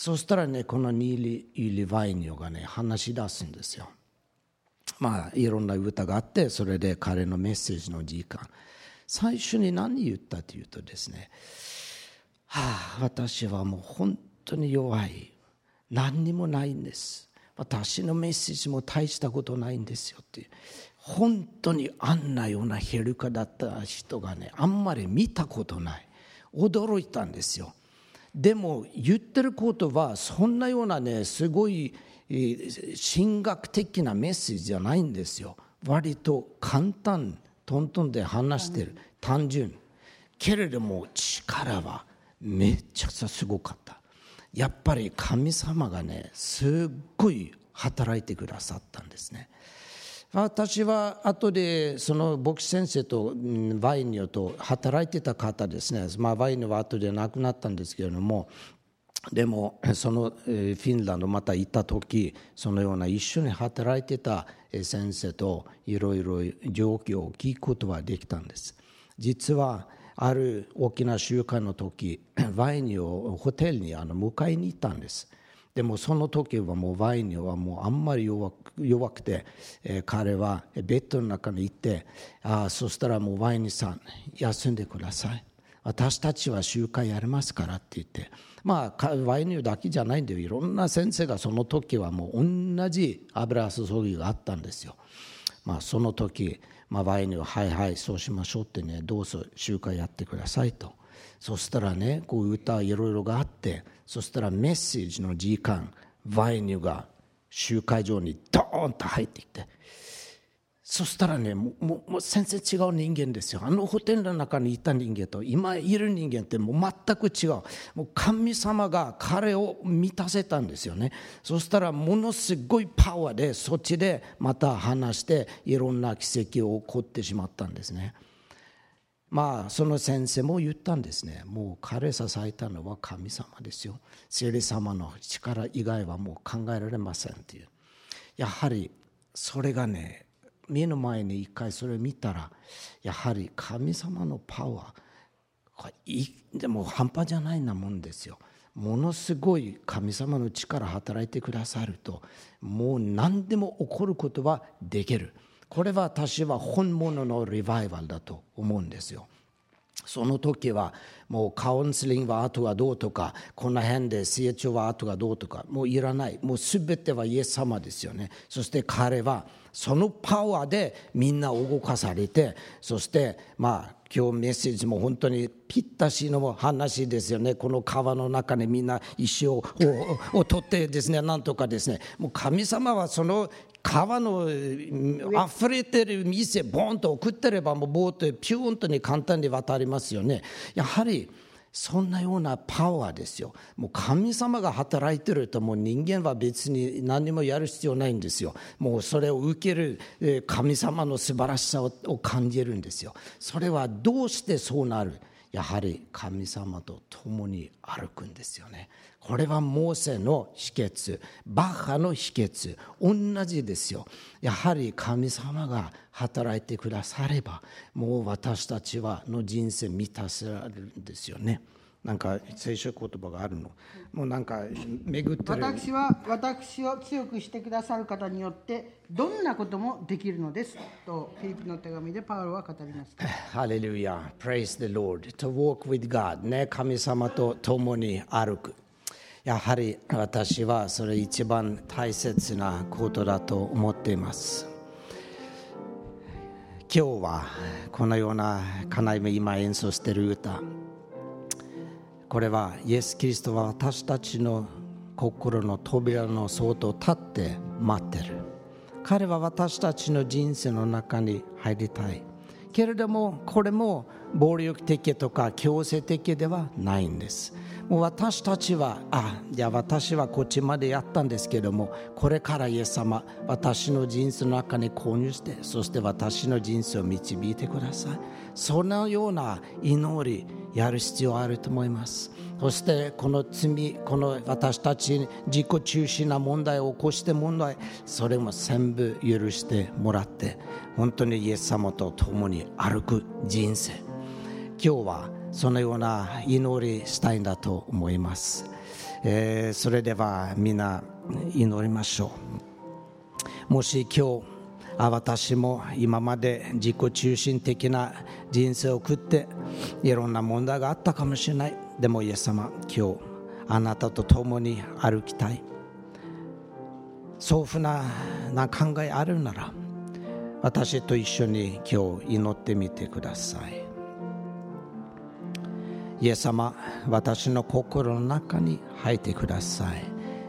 そしたらねこのニーリ・ユリ・ワイニョがね話し出すんですよ。まあいろんな歌があってそれで彼のメッセージの時間。最初に何言ったというとですねはあ私はもう本当に弱い。何にもないんです。私のメッセージも大したことないんですよって本当にあんなようなヘルカだった人がねあんまり見たことない。驚いたんですよ。でも言ってることはそんなようなねすごい神学的なメッセージじゃないんですよ。割と簡単トントンで話してる。単純。けれども力はめっちゃすごかった。やっぱり神様がねすっごい働いてくださったんですね。私は後でその牧師先生とワイニョと働いてた方ですね、まあ、ワイニョは後で亡くなったんですけれどもでもそのフィンランドまた行った時そのような一緒に働いてた先生といろいろ状況を聞くことはできたんです。実はある大きな集会の時ワイニをホテルにあの迎えに行ったんです。でもその時はもうワイニはもうあんまり弱く弱くて、えー、彼はベッドの中に行ってあそしたらもうワイニさん休んでください。私たちは集会やりますからって言って。まあワイニだけじゃないんでいろんな先生がその時はもう同じ油注ぎがあったんですよ。まあその時まあ、場合には「はいはいそうしましょう」ってねどうぞ集会やってくださいと。そしたらねこういう歌いろいろがあってそしたらメッセージの時間ワイニューが集会場にドーンと入ってきてそしたらねもうもう全然違う人間ですよ。あのホテルの中にいた人間と今いる人間ってもう全く違う。もう神様が彼を満たせたんですよね。そしたらものすごいパワーでそっちでまた話していろんな奇跡を起こってしまったんですね。まあその先生も言ったんですね。もう彼支えたのは神様ですよ。聖霊様の力以外はもう考えられませんっていう。やはりそれがね目の前に一回それを見たらやはり神様のパワーでも半端じゃないなもんですよ。ものすごい神様の力働いてくださるともう何でも起こることはできる。これは私は本物のリバイバルだと思うんですよ。その時はもうカウンセリングは後がどうとかこの辺で成長は後がどうとかもういらない。もう全てはイエス様ですよね。そして彼はそのパワーでみんな動かされてそしてまあ今日メッセージも本当にぴったしの話ですよね。この川の中にみんな石をを取ってですねなんとかですね。もう神様はその川の溢れてる店ボンと送ってればもうボートピューンとに簡単に渡りますよね。やはりそんなようなパワーですよ。もう神様が働いてるともう人間は別に何もやる必要ないんですよ。もうそれを受ける神様の素晴らしさを感じるんですよ。それはどうしてそうなる？やはり神様と共に歩くんですよね。これはモーセの秘訣バッハの秘訣同じですよ。やはり神様が働いてくださればもう私たちはの人生満たせられるんですよね。なんか聖書言葉があるの。もうなんか巡ってる。私は私を強くしてくださる方によってどんなこともできるのですとフィリピンの手紙でパウロは語りましたハレルヤ Praise the Lord. To walk with God. ね神様と共に歩く。やはり私はそれ一番大切なことだと思っています。今日はこのような金井も今演奏している歌これはイエス・キリストは私たちの心の扉の外を立って待ってる。彼は私たちの人生の中に入りたい。けれどもこれも暴力的とか強制的ではないんです。私たちはあじゃあ私はこっちまでやったんですけどもこれからイエス様私の人生の中に購入してそして私の人生を導いてください。そのような祈りやる必要あると思います。そしてこの罪この私たち自己中心な問題を起こして問題それも全部許してもらって本当にイエス様と共に歩く人生。今日はそのような祈りしたいんだと思います、えー、それではみんな祈りましょう。もし今日私も今まで自己中心的な人生を送っていろんな問題があったかもしれない。でもイエス様今日あなたと共に歩きたい。そうふうなな考えあるなら私と一緒に今日祈ってみてくださいイエス様私の心の中に入ってください。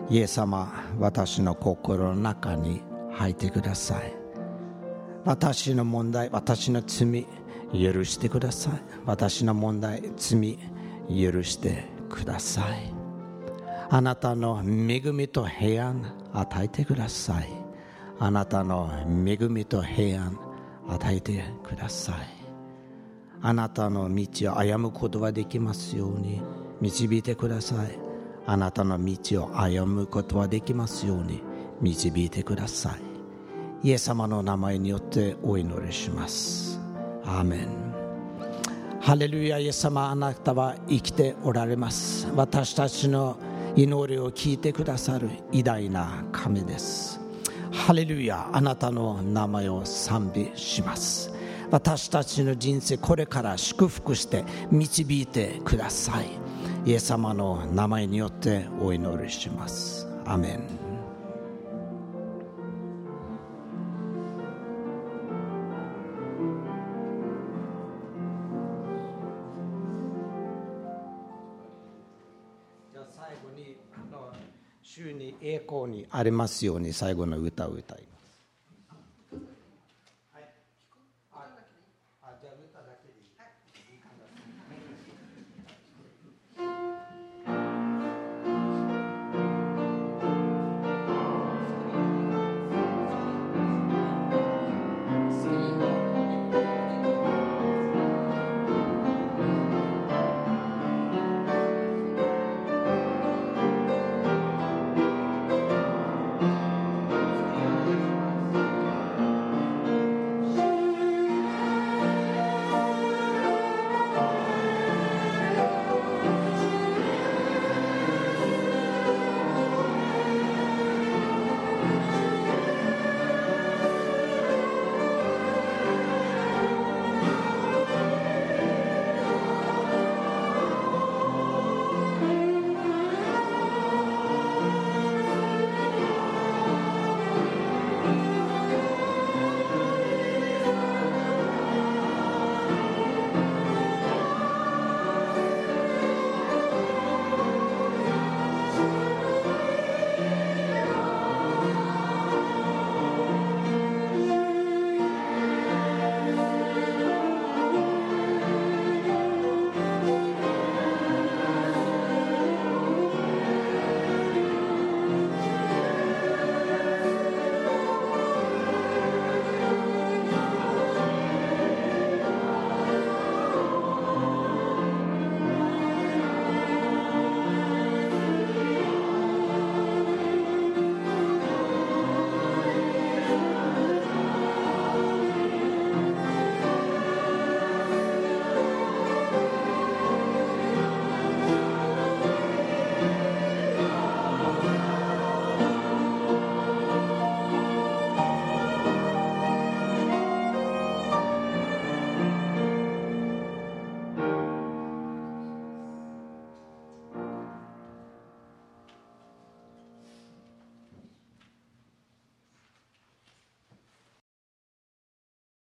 イエス様私の心の中に入ってください。私の問題私の罪許してください。私の問題罪許してください。あなたの恵みと平安与えてください。あなたの恵みと平安与えてください。あなたの道を歩むことができますように。導いてください。あなたの道を歩むことはできますように。導いてください。イエス様の名前によってお祈りします。アーメン。ハレルヤイエス様あなたは生きておられます。私たちの祈りを聞いてくださる偉大な神です。ハレルヤあなたの名前を賛美します。私たちの人生これから祝福して導いてください。イエス様の名前によってお祈りします。アメン。週に栄光にありますように最後の歌を歌います。